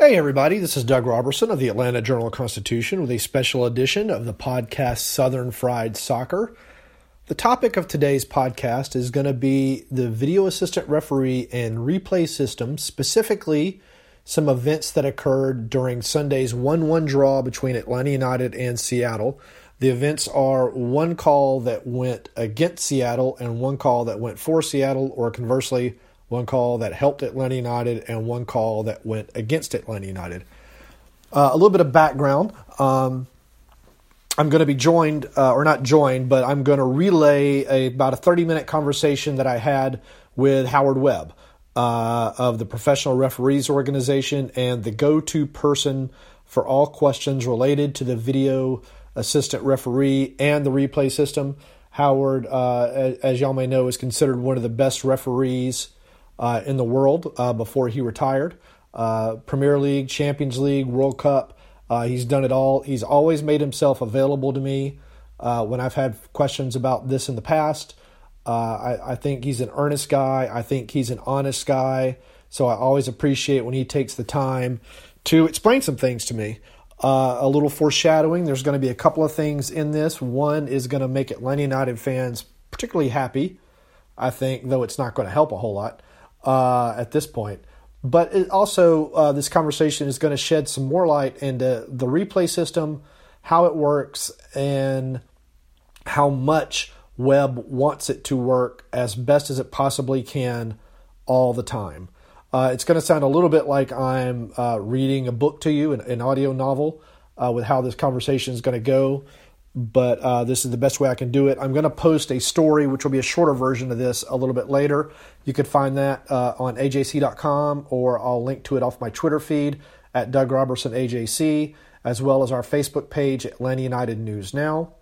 Hey, everybody, this is Doug Roberson of the Atlanta Journal Constitution with a special edition of the podcast Southern Fried Soccer. The topic of today's podcast is going to be the video assistant referee and replay system, specifically some events that occurred during Sunday's 1 1 draw between Atlanta United and Seattle. The events are one call that went against Seattle and one call that went for Seattle, or conversely, one call that helped Atlanta United, and one call that went against Atlanta United. Uh, a little bit of background. Um, I'm going to be joined, uh, or not joined, but I'm going to relay a, about a 30 minute conversation that I had with Howard Webb uh, of the Professional Referees Organization and the go to person for all questions related to the video assistant referee and the replay system. Howard, uh, as, as y'all may know, is considered one of the best referees uh, in the world uh, before he retired. Uh, Premier League, Champions League, World Cup. Uh, he's done it all. He's always made himself available to me uh, when I've had questions about this in the past. Uh, I, I, think he's an earnest guy. I think he's an honest guy. So I always appreciate when he takes the time to explain some things to me. a little foreshadowing there's going to be a couple of things in this. One is going to make Atlanta United fans particularly happy, I think, though it's not going to help a whole lot uh, at this point. But it also, uh, this conversation is going to shed some more light into the replay system, how it works, and how much Webb wants it to work as best as it possibly can all the time. Uh, it's going to sound a little bit like I'm uh, reading a book to you, an, an audio novel, uh, with how this conversation is going to go but uh, this is the best way I can do it. I'm going to post a story, which will be a shorter version of this, a little bit later. You can find that uh, on ajc.com, or I'll link to it off my Twitter feed at Doug Roberson AJC, as well as our Facebook page, at Atlanta United News Now.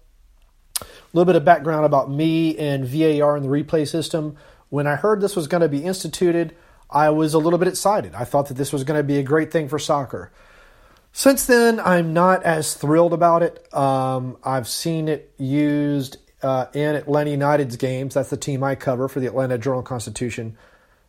A little bit of background about me and VAR and the replay system. When I heard this was going to be instituted, I was a little bit excited. I thought that this was going to be a great thing for soccer. Since then, I'm not as thrilled about it. Um, I've seen it used uh, in Atlanta United's games. That's the team I cover for the Atlanta Journal Constitution.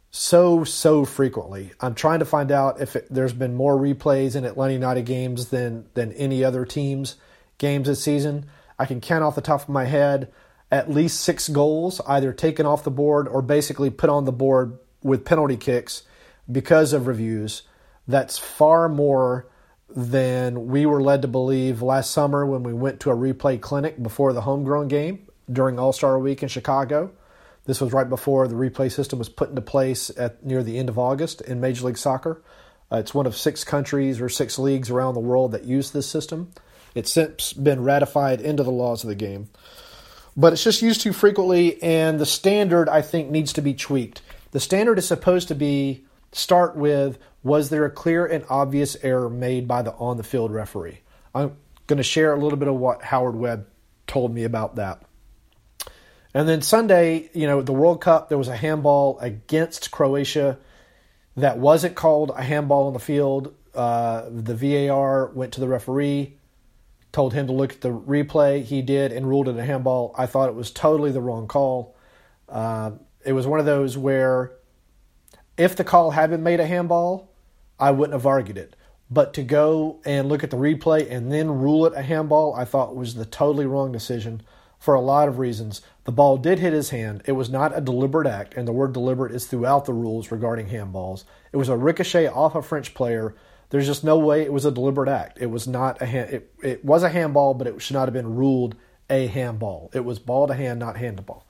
So, so frequently. I'm trying to find out if it, there's been more replays in Atlanta United games than, than any other team's games this season. I can count off the top of my head at least six goals, either taken off the board or basically put on the board with penalty kicks because of reviews. That's far more than we were led to believe last summer when we went to a replay clinic before the homegrown game during All Star Week in Chicago. This was right before the replay system was put into place at near the end of August in Major League Soccer. Uh, it's one of six countries or six leagues around the world that use this system. It's since been ratified into the laws of the game. But it's just used too frequently, and the standard, I think, needs to be tweaked. The standard is supposed to be start with was there a clear and obvious error made by the on the field referee? I'm going to share a little bit of what Howard Webb told me about that. And then Sunday, you know, the World Cup, there was a handball against Croatia that wasn't called a handball on the field. Uh, the VAR went to the referee, told him to look at the replay. He did and ruled it a handball. I thought it was totally the wrong call. Uh, it was one of those where if the call had been made a handball, I wouldn't have argued it. But to go and look at the replay and then rule it a handball, I thought was the totally wrong decision for a lot of reasons. The ball did hit his hand. It was not a deliberate act, and the word deliberate is throughout the rules regarding handballs. It was a ricochet off a French player. There's just no way it was a deliberate act. It was not a hand. It, it was a handball, but it should not have been ruled a handball. It was ball to hand, not hand to ball.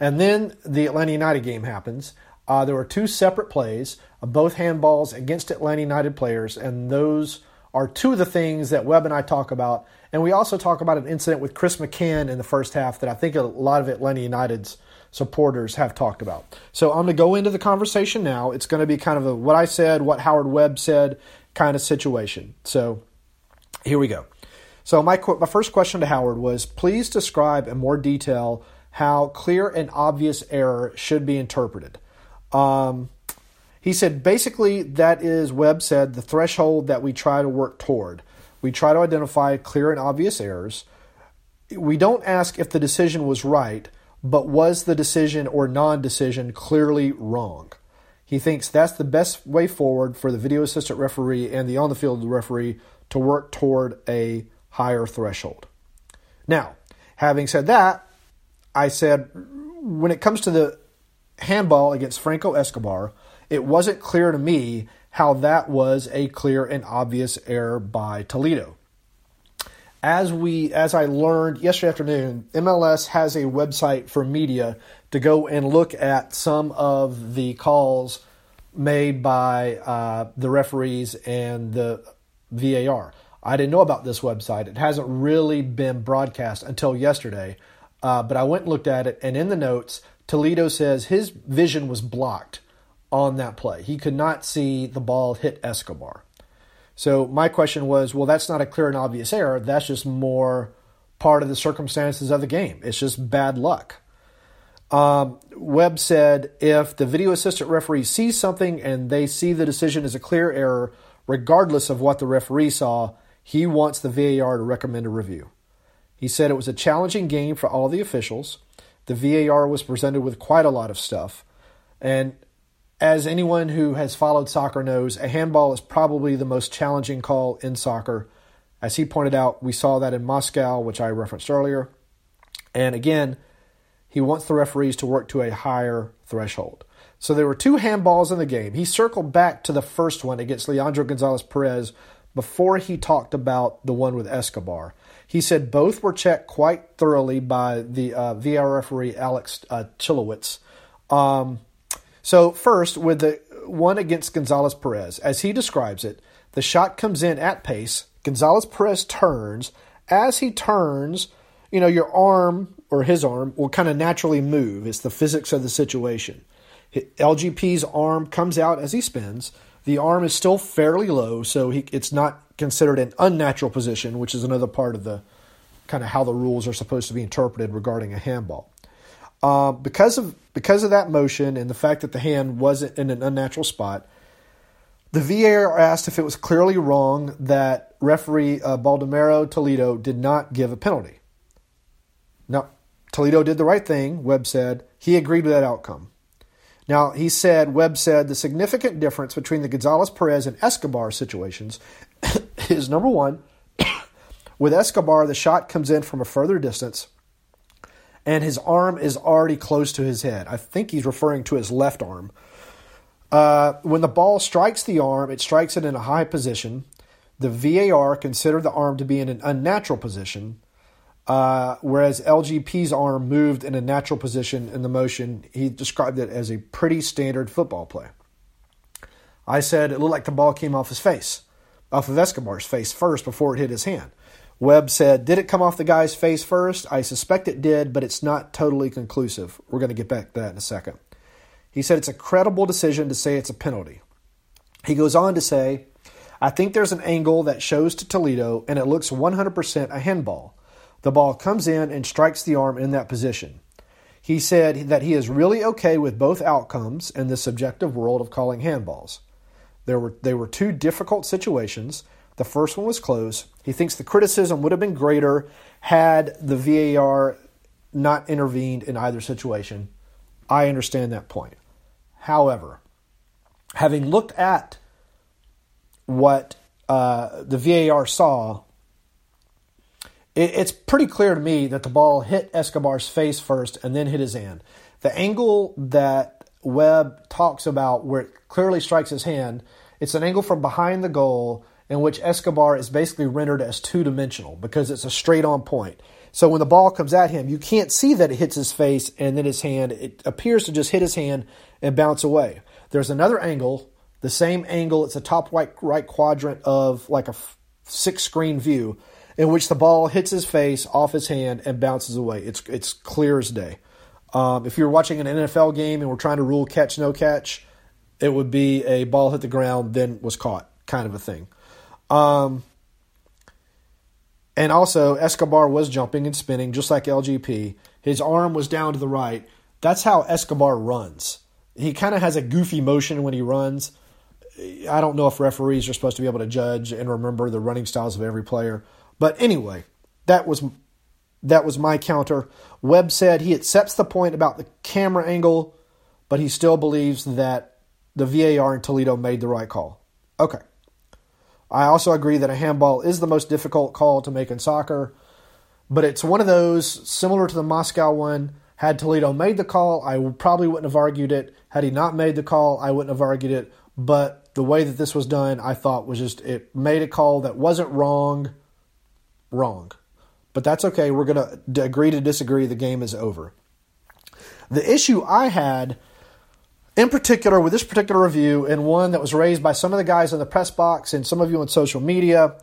And then the Atlanta United game happens. Uh, there were two separate plays, both handballs against Atlanta United players, and those are two of the things that Webb and I talk about. And we also talk about an incident with Chris McCann in the first half that I think a lot of Atlanta United's supporters have talked about. So I'm going to go into the conversation now. It's going to be kind of a what I said, what Howard Webb said kind of situation. So here we go. So my my first question to Howard was please describe in more detail how clear and obvious error should be interpreted. Um, he said basically that is Webb said the threshold that we try to work toward. We try to identify clear and obvious errors. We don't ask if the decision was right, but was the decision or non-decision clearly wrong? He thinks that's the best way forward for the video assistant referee and the on the field referee to work toward a higher threshold. Now, having said that, I said when it comes to the handball against Franco Escobar, it wasn't clear to me how that was a clear and obvious error by Toledo. As we as I learned yesterday afternoon, MLS has a website for media to go and look at some of the calls made by uh, the referees and the VAR. I didn't know about this website. It hasn't really been broadcast until yesterday, uh, but I went and looked at it, and in the notes, Toledo says his vision was blocked on that play. He could not see the ball hit Escobar. So my question was, well, that's not a clear and obvious error. That's just more part of the circumstances of the game. It's just bad luck. Um, Webb said if the video assistant referee sees something and they see the decision as a clear error, regardless of what the referee saw, he wants the VAR to recommend a review. He said it was a challenging game for all the officials. The VAR was presented with quite a lot of stuff. And as anyone who has followed soccer knows, a handball is probably the most challenging call in soccer. As he pointed out, we saw that in Moscow, which I referenced earlier. And again, he wants the referees to work to a higher threshold. So there were two handballs in the game. He circled back to the first one against Leandro Gonzalez Perez before he talked about the one with Escobar. He said both were checked quite thoroughly by the uh, VAR referee Alex uh, Chilowicz. Um, so, first, with the one against Gonzalez Perez, as he describes it, the shot comes in at pace. Gonzalez Perez turns. As he turns, you know, your arm or his arm will kind of naturally move. It's the physics of the situation. LGP's arm comes out as he spins. The arm is still fairly low, so he, it's not considered an unnatural position, which is another part of the kind of how the rules are supposed to be interpreted regarding a handball. Uh, because of because of that motion and the fact that the hand wasn't in an unnatural spot, the VAR asked if it was clearly wrong that referee uh, Baldomero Toledo did not give a penalty. Now, Toledo did the right thing, Webb said. He agreed with that outcome. Now, he said, Webb said, the significant difference between the Gonzalez Perez and Escobar situations is number one, with Escobar, the shot comes in from a further distance and his arm is already close to his head. I think he's referring to his left arm. Uh, when the ball strikes the arm, it strikes it in a high position. The VAR considered the arm to be in an unnatural position, uh, whereas LGP's arm moved in a natural position in the motion. He described it as a pretty standard football play. I said it looked like the ball came off his face, off of Escobar's face first before it hit his hand. Webb said, Did it come off the guy's face first? I suspect it did, but it's not totally conclusive. We're going to get back to that in a second. He said it's a credible decision to say it's a penalty. He goes on to say, I think there's an angle that shows to Toledo, and it looks 100% a handball. The ball comes in and strikes the arm in that position. He said that he is really okay with both outcomes in the subjective world of calling handballs. There were, they were two difficult situations. The first one was close. He thinks the criticism would have been greater had the VAR not intervened in either situation. I understand that point. However, having looked at what uh, the VAR saw, it, it's pretty clear to me that the ball hit Escobar's face first and then hit his hand. The angle that Webb talks about, where it clearly strikes his hand, it's an angle from behind the goal in which Escobar is basically rendered as two dimensional because it's a straight on point. So when the ball comes at him, you can't see that it hits his face and then his hand. It appears to just hit his hand and bounce away. There's another angle, the same angle. It's a top right, right quadrant of like a six screen view in which the ball hits his face off his hand and bounces away. It's it's clear as day. Um, if you're watching an NFL game and we're trying to rule catch no catch, it would be a ball hit the ground then was caught kind of a thing. Um, and also Escobar was jumping and spinning just like LGP. His arm was down to the right. That's how Escobar runs. He kind of has a goofy motion when he runs. I don't know if referees are supposed to be able to judge and remember the running styles of every player. But anyway, that was that was my counter. Webb said he accepts the point about the camera angle, but he still believes that the VAR in Toledo made the right call. Okay. I also agree that a handball is the most difficult call to make in soccer, but it's one of those similar to the Moscow one. Had Toledo made the call, I probably wouldn't have argued it. Had he not made the call, I wouldn't have argued it. But the way that this was done, I thought was just it made a call that wasn't wrong, wrong. But that's okay. We're going to agree to disagree. The game is over. The issue I had, in particular, with this particular review, and one that was raised by some of the guys in the press box and some of you on social media,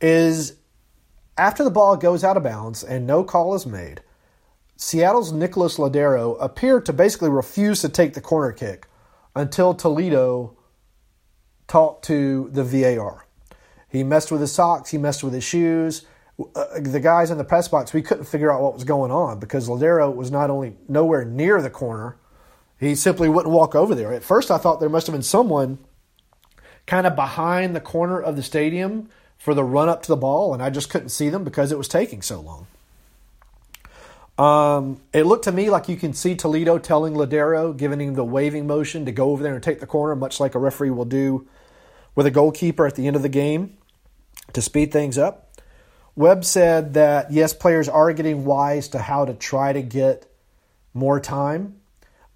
is after the ball goes out of bounds and no call is made, Seattle's Nicholas Lodeiro appeared to basically refuse to take the corner kick until Toledo talked to the VAR. He messed with his socks, he messed with his shoes uh, the guys in the press box, we couldn't figure out what was going on because Lodeiro was not only nowhere near the corner, he simply wouldn't walk over there. At first, I thought there must have been someone kind of behind the corner of the stadium for the run up to the ball, and I just couldn't see them because it was taking so long. Um, it looked to me like you can see Toledo telling Lodeiro, giving him the waving motion to go over there and take the corner, much like a referee will do with a goalkeeper at the end of the game to speed things up. Webb said that yes, players are getting wise to how to try to get more time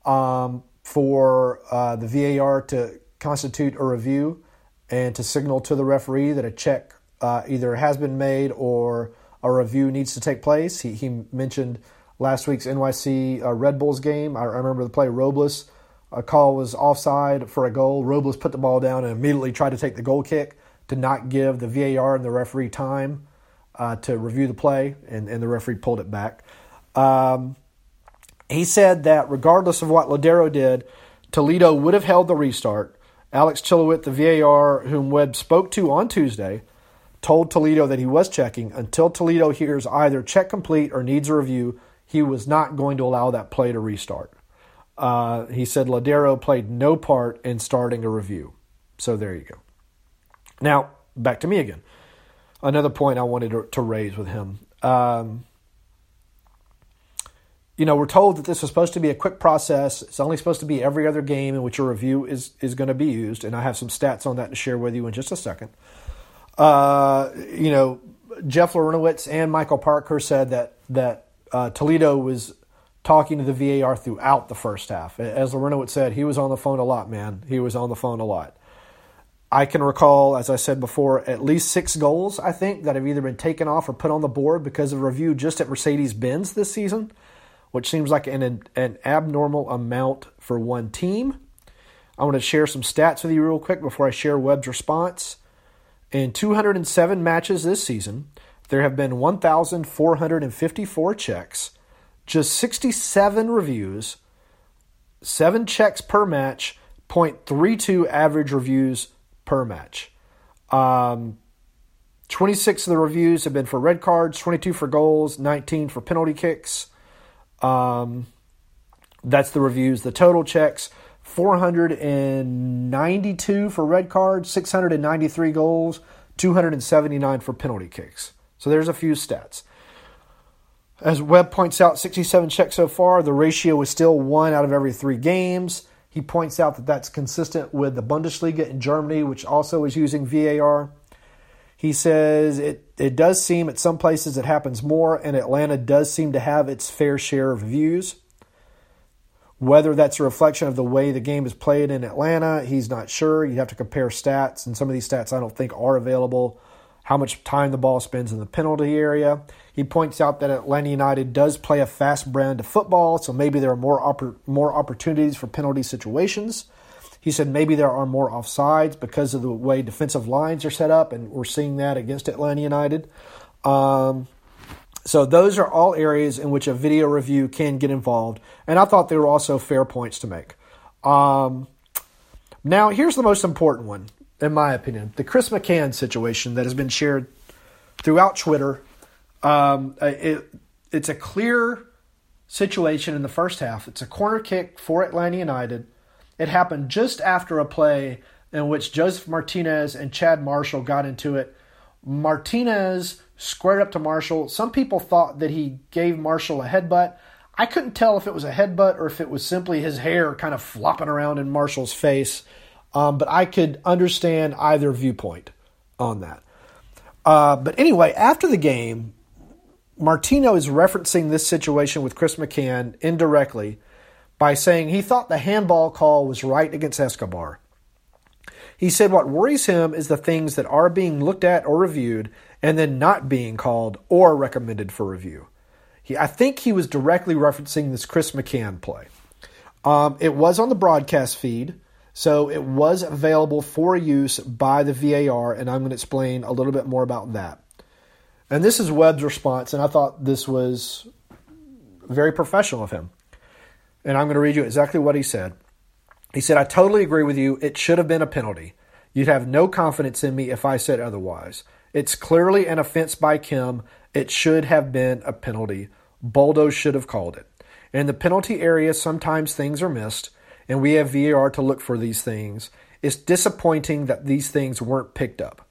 um, for uh, the VAR to constitute a review and to signal to the referee that a check uh, either has been made or a review needs to take place. He, he mentioned last week's NYC uh, Red Bulls game. I, I remember the play Robles. A call was offside for a goal. Robles put the ball down and immediately tried to take the goal kick to not give the VAR and the referee time uh, to review the play, and, and the referee pulled it back. Um, he said that regardless of what Lodeiro did, Toledo would have held the restart. Alex Chilowicz, the VAR, whom Webb spoke to on Tuesday, told Toledo that he was checking. Until Toledo hears either check complete or needs a review, he was not going to allow that play to restart. Uh, he said Lodeiro played no part in starting a review. So there you go. Now, back to me again another point I wanted to, to raise with him. Um, you know, we're told that this is supposed to be a quick process. It's only supposed to be every other game in which a review is is going to be used, and I have some stats on that to share with you in just a second. Uh, you know, Jeff Larentowicz and Michael Parkhurst said that that uh, Toledo was talking to the VAR throughout the first half. As Larentowicz said, he was on the phone a lot, man. He was on the phone a lot. I can recall, as I said before, at least six goals, I think, that have either been taken off or put on the board because of review just at Mercedes Benz this season, which seems like an, an abnormal amount for one team. I want to share some stats with you real quick before I share Webb's response. In 207 matches this season, there have been 1,454 checks, just 67 reviews, seven checks per match, 0.32 average reviews per match. Um, 26 of the reviews have been for red cards, 22 for goals, 19 for penalty kicks. Um, that's the reviews. The total checks 492 for red cards, 693 goals, 279 for penalty kicks. So there's a few stats. As Webb points out, 67 checks so far. The ratio is still one out of every three games. He points out that that's consistent with the Bundesliga in Germany, which also is using VAR. He says it, it does seem at some places it happens more, and Atlanta does seem to have its fair share of views. Whether that's a reflection of the way the game is played in Atlanta, he's not sure. You have to compare stats, and some of these stats I don't think are available. How much time the ball spends in the penalty area. He points out that Atlanta United does play a fast brand of football, so maybe there are more oppor- more opportunities for penalty situations. He said maybe there are more offsides because of the way defensive lines are set up, and we're seeing that against Atlanta United. Um, so those are all areas in which a video review can get involved, and I thought they were also fair points to make. Um, now, here's the most important one, in my opinion: the Chris McCann situation that has been shared throughout Twitter. Um, it, it's a clear situation in the first half. It's a corner kick for Atlanta United. It happened just after a play in which Josef Martinez and Chad Marshall got into it. Martinez squared up to Marshall. Some people thought that he gave Marshall a headbutt. I couldn't tell if it was a headbutt or if it was simply his hair kind of flopping around in Marshall's face, um, but I could understand either viewpoint on that. Uh, but anyway, after the game, Martino is referencing this situation with Chris McCann indirectly by saying he thought the handball call was right against Escobar. He said what worries him is the things that are being looked at or reviewed and then not being called or recommended for review. He, I think he was directly referencing this Chris McCann play. Um, it was on the broadcast feed, so it was available for use by the VAR, and I'm going to explain a little bit more about that. And this is Webb's response, and I thought this was very professional of him and I'm going to read you exactly what he said. He said, I totally agree with you. It should have been a penalty. You'd have no confidence in me if I said otherwise. It's clearly an offense by Kim. It should have been a penalty. Boldo should have called it. In the penalty area, sometimes things are missed, and we have VAR to look for these things. It's disappointing that these things weren't picked up.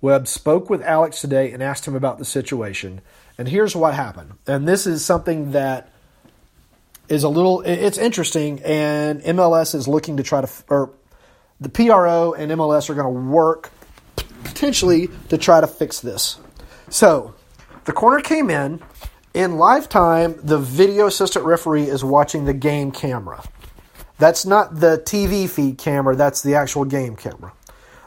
Webb spoke with Alex today and asked him about the situation. And here's what happened. And this is something that is a little it's interesting and MLS is looking to try to or the PRO and MLS are going to work potentially to try to fix this. So, the corner came in in lifetime the video assistant referee is watching the game camera. That's not the TV feed camera, that's the actual game camera.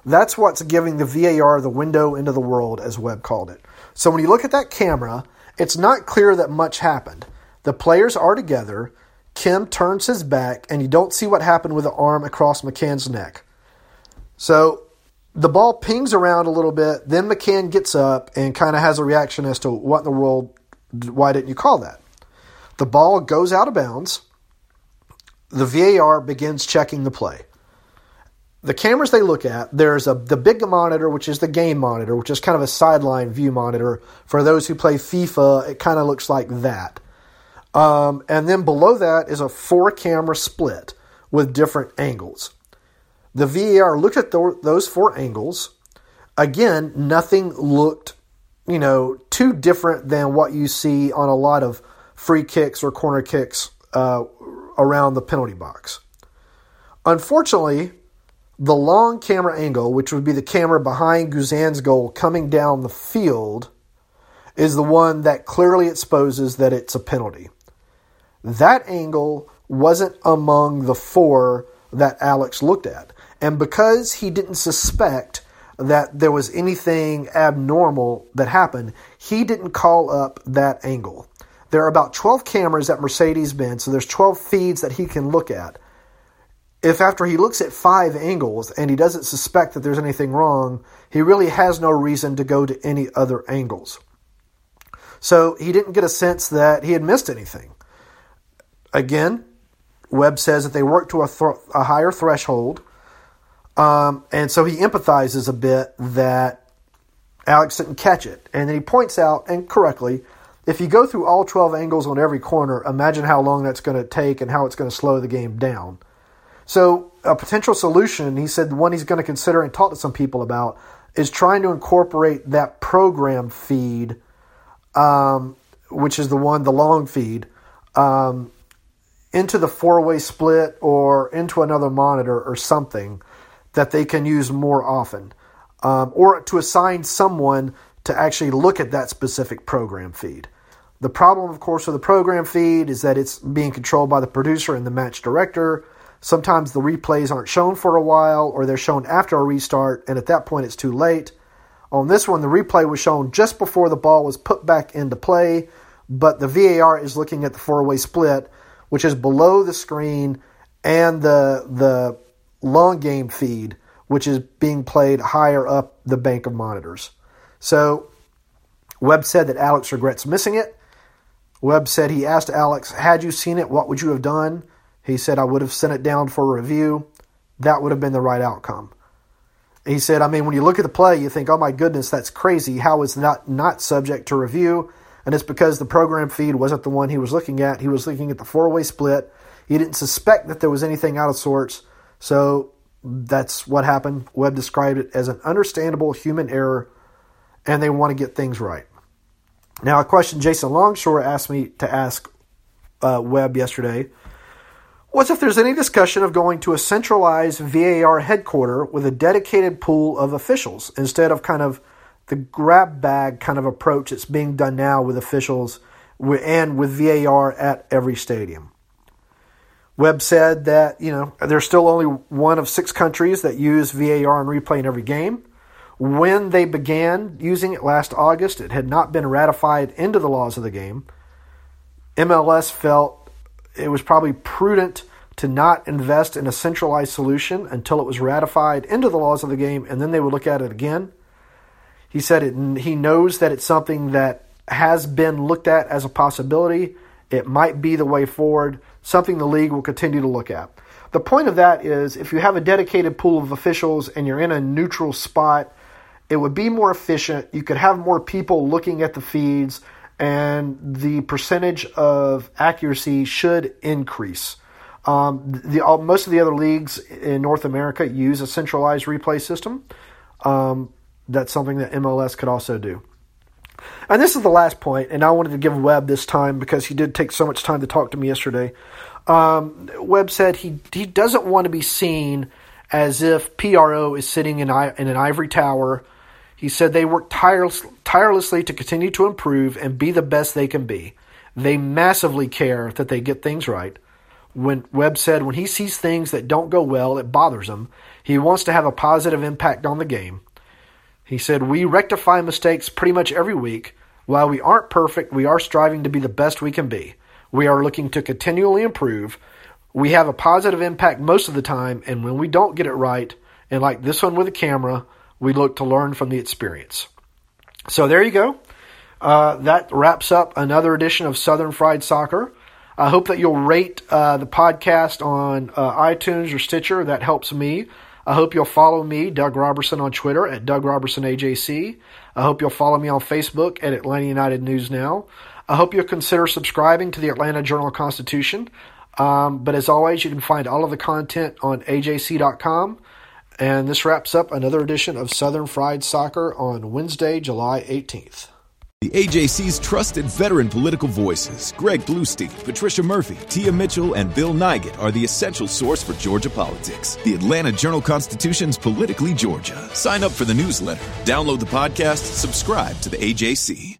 That's what's giving the VAR the window into the world as Webb called it. So when you look at that camera, it's not clear that much happened. The players are together. Kim turns his back, and you don't see what happened with the arm across McCann's neck. So the ball pings around a little bit. Then McCann gets up and kind of has a reaction as to what in the world, why didn't you call that? The ball goes out of bounds. The VAR begins checking the play. The cameras they look at, there's a the big monitor, which is the game monitor, which is kind of a sideline view monitor. For those who play FIFA, it kind of looks like that. Um, and then below that is a four camera split with different angles. The VAR looked at th- those four angles. Again, nothing looked, you know, too different than what you see on a lot of free kicks or corner kicks uh, around the penalty box. Unfortunately, the long camera angle, which would be the camera behind Guzan's goal coming down the field, is the one that clearly exposes that it's a penalty. That angle wasn't among the four that Alex looked at. And because he didn't suspect that there was anything abnormal that happened, he didn't call up that angle. There are about 12 cameras at Mercedes Benz, so there's 12 feeds that he can look at. If after he looks at five angles and he doesn't suspect that there's anything wrong, he really has no reason to go to any other angles. So he didn't get a sense that he had missed anything. Again, Webb says that they work to a, th- a higher threshold. Um, and so he empathizes a bit that Alex didn't catch it. And then he points out, and correctly, if you go through all 12 angles on every corner, imagine how long that's going to take and how it's going to slow the game down. So, a potential solution, he said, the one he's going to consider and talk to some people about, is trying to incorporate that program feed, um, which is the one, the long feed, um, into the four way split or into another monitor or something that they can use more often. um, or to assign someone to actually look at that specific program feed. The problem, of course, with the program feed is that it's being controlled by the producer and the match director. Sometimes the replays aren't shown for a while, or they're shown after a restart, and at that point it's too late. On this one, the replay was shown just before the ball was put back into play, but the VAR is looking at the four-way split, which is below the screen and the the long game feed, which is being played higher up the bank of monitors. So Webb said that Alex regrets missing it. Webb said he asked Alex, Had you seen it, what would you have done? He said, I would have sent it down for review. That would have been the right outcome. He said, I mean, when you look at the play, you think, oh my goodness, that's crazy. How is that not subject to review? And it's because the program feed wasn't the one he was looking at. He was looking at the four way split. He didn't suspect that there was anything out of sorts. So that's what happened. Webb described it as an understandable human error, and they want to get things right. Now, a question Jason Longshore asked me to ask uh, Webb yesterday was if there's any discussion of going to a centralized VAR headquarter with a dedicated pool of officials instead of kind of the grab bag kind of approach that's being done now with officials and with VAR at every stadium. Webb said that, you know, there's still only one of six countries that use VAR and replay in every game. When they began using it last August, it had not been ratified into the laws of the game. MLS felt it was probably prudent to not invest in a centralized solution until it was ratified into the laws of the game, and then they would look at it again. He said it, he knows that it's something that has been looked at as a possibility. It might be the way forward, something the league will continue to look at. The point of that is if you have a dedicated pool of officials and you're in a neutral spot, it would be more efficient. You could have more people looking at the feeds, and the percentage of accuracy should increase. Um, the, all, most of the other leagues in North America use a centralized replay system. Um, that's something that MLS could also do. And this is the last point, and I wanted to give Webb this time because he did take so much time to talk to me yesterday. Um, Webb said he he doesn't want to be seen as if PRO is sitting in, in an ivory tower he said they work tireless, tirelessly to continue to improve and be the best they can be. They massively care that they get things right. When Webb said when he sees things that don't go well, it bothers him. He wants to have a positive impact on the game. He said, We rectify mistakes pretty much every week. While we aren't perfect, we are striving to be the best we can be. We are looking to continually improve. We have a positive impact most of the time, and when we don't get it right, and like this one with a camera, we look to learn from the experience. So there you go. Uh, that wraps up another edition of Southern Fried Soccer. I hope that you'll rate uh, the podcast on uh, iTunes or Stitcher. That helps me. I hope you'll follow me, Doug Roberson, on Twitter at Doug Roberson AJC. I hope you'll follow me on Facebook at Atlanta United News Now. I hope you'll consider subscribing to the Atlanta Journal Constitution. Um, but as always, you can find all of the content on ajc.com. And this wraps up another edition of Southern Fried Soccer on Wednesday, July 18th. The AJC's trusted veteran political voices, Greg Bluestein, Patricia Murphy, Tia Mitchell, and Bill Nigut, are the essential source for Georgia politics. The Atlanta Journal Constitution's Politically Georgia. Sign up for the newsletter, download the podcast, subscribe to the AJC.